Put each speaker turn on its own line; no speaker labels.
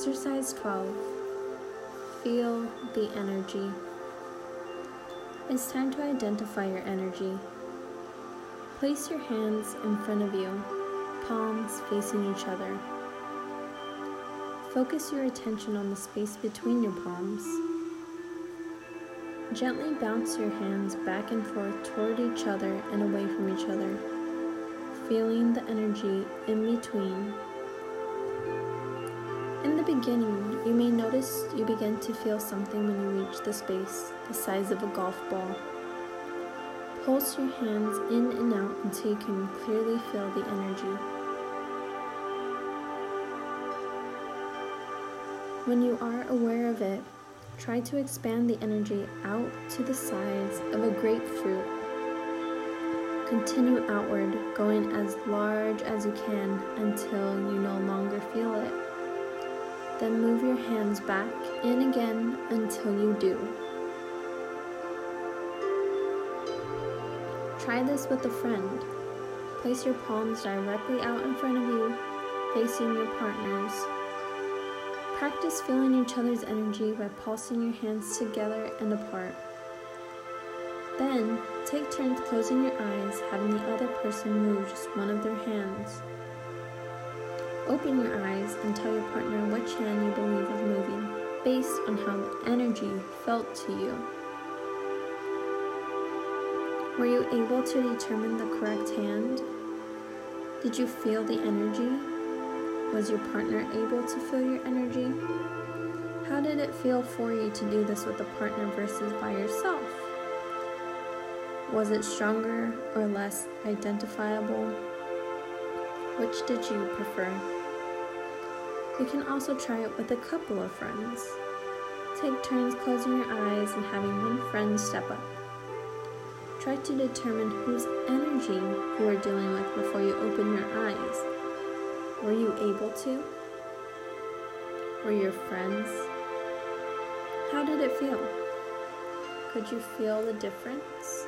Exercise 12 Feel the energy. It's time to identify your energy. Place your hands in front of you, palms facing each other. Focus your attention on the space between your palms. Gently bounce your hands back and forth toward each other and away from each other, feeling the energy in between. Beginning, you may notice you begin to feel something when you reach the space the size of a golf ball. Pulse your hands in and out until you can clearly feel the energy. When you are aware of it, try to expand the energy out to the size of a grapefruit. Continue outward, going as large as you can until you no longer feel it. Then move your hands back in again until you do. Try this with a friend. Place your palms directly out in front of you, facing your partners. Practice feeling each other's energy by pulsing your hands together and apart. Then, take turns closing your eyes, having the other person move just one of their hands. Open your eyes and tell your partner which hand you believe is moving, based on how the energy felt to you. Were you able to determine the correct hand? Did you feel the energy? Was your partner able to feel your energy? How did it feel for you to do this with a partner versus by yourself? Was it stronger or less identifiable? Which did you prefer? You can also try it with a couple of friends. Take turns closing your eyes and having one friend step up. Try to determine whose energy you are dealing with before you open your eyes. Were you able to? Were your friends? How did it feel? Could you feel the difference?